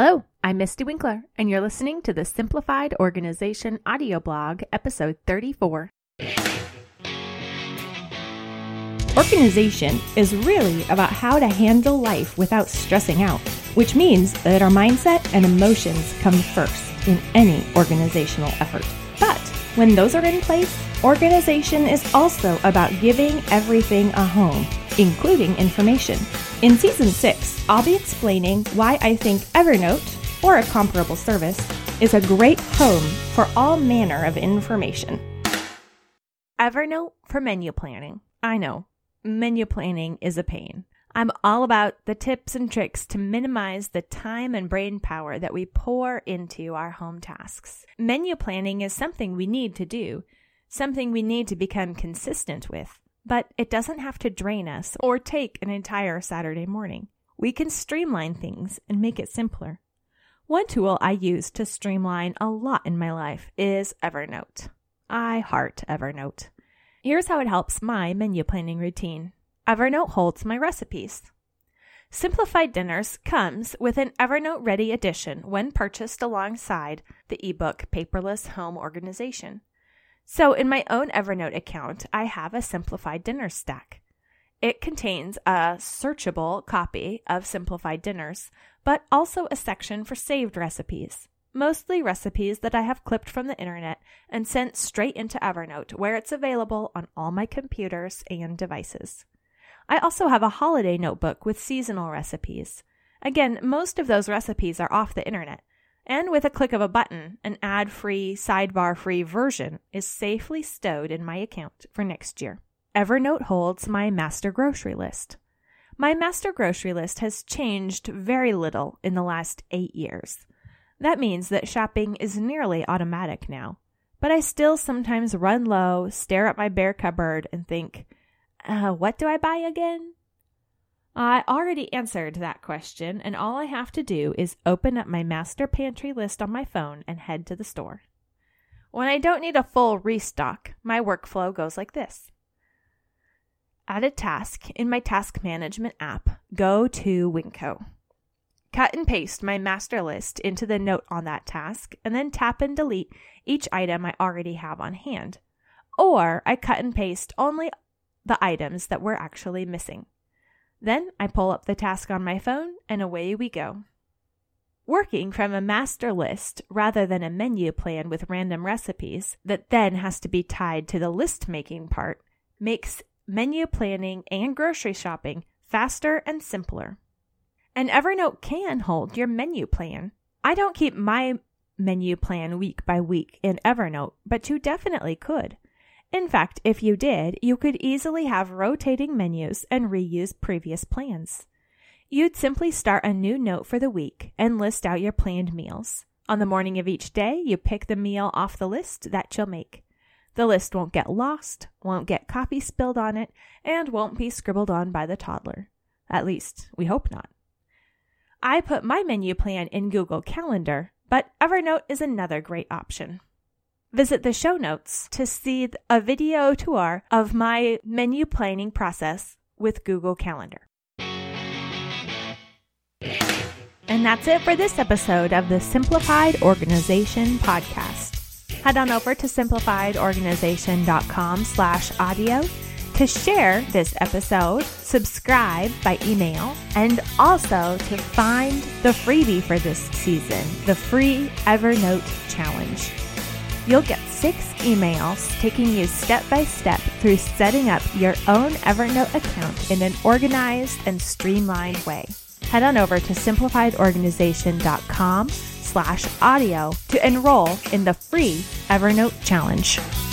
Hello, I'm Mystie Winckler, and you're listening to the Simplified Organization audio blog, episode 34. Organization is really about how to handle life without stressing out, which means that our mindset and emotions come first in any organizational effort. But when those are in place, organization is also about giving everything a home, including information. In season six, I'll be explaining why I think Evernote, or a comparable service, is a great home for all manner of information. Evernote for menu planning. I know, menu planning is a pain. I'm all about the tips and tricks to minimize the time and brain power that we pour into our home tasks. Menu planning is something we need to do, something we need to become consistent with but it doesn't have to drain us or take an entire Saturday morning. We can streamline things and make it simpler. One tool I use to streamline a lot in my life is Evernote. I heart Evernote. Here's how it helps my menu planning routine. Evernote holds my recipes. Simplified Dinners comes with an Evernote Ready edition when purchased alongside the ebook Paperless Home Organization. So, in my own Evernote account, I have a simplified dinner stack. It contains a searchable copy of simplified dinners, but also a section for saved recipes, mostly recipes that I have clipped from the internet and sent straight into Evernote, where it's available on all my computers and devices. I also have a holiday notebook with seasonal recipes. Again, most of those recipes are off the internet, and with a click of a button, an ad free, sidebar free version is safely stowed in my account for next year. Evernote holds my master grocery list. My master grocery list has changed very little in the last eight years. That means that shopping is nearly automatic now. But I still sometimes run low, stare at my bare cupboard, and think, uh, what do I buy again? I already answered that question, and all I have to do is open up my master pantry list on my phone and head to the store. When I don't need a full restock, my workflow goes like this. Add a task in my task management app, go to Winco. Cut and paste my master list into the note on that task, and then tap and delete each item I already have on hand. Or I cut and paste only the items that we're actually missing. Then I pull up the task on my phone and away we go. Working from a master list rather than a menu plan with random recipes that then has to be tied to the list making part makes menu planning and grocery shopping faster and simpler. And Evernote can hold your menu plan. I don't keep my menu plan week by week in Evernote, but you definitely could. In fact, if you did, you could easily have rotating menus and reuse previous plans. You'd simply start a new note for the week and list out your planned meals. On the morning of each day, you pick the meal off the list that you'll make. The list won't get lost, won't get coffee spilled on it, and won't be scribbled on by the toddler. At least, we hope not. I put my menu plan in Google Calendar, but Evernote is another great option. Visit the show notes to see a video tour of my menu planning process with Google Calendar. And that's it for this episode of the Simplified Organization Podcast. Head on over to simplifiedorganization.com slash audio to share this episode, subscribe by email, and also to find the freebie for this season, the free Evernote Challenge you'll get six emails taking you step by step through setting up your own Evernote account in an organized and streamlined way. Head on over to simplifiedorganization.com slash audio to enroll in the free Evernote Challenge.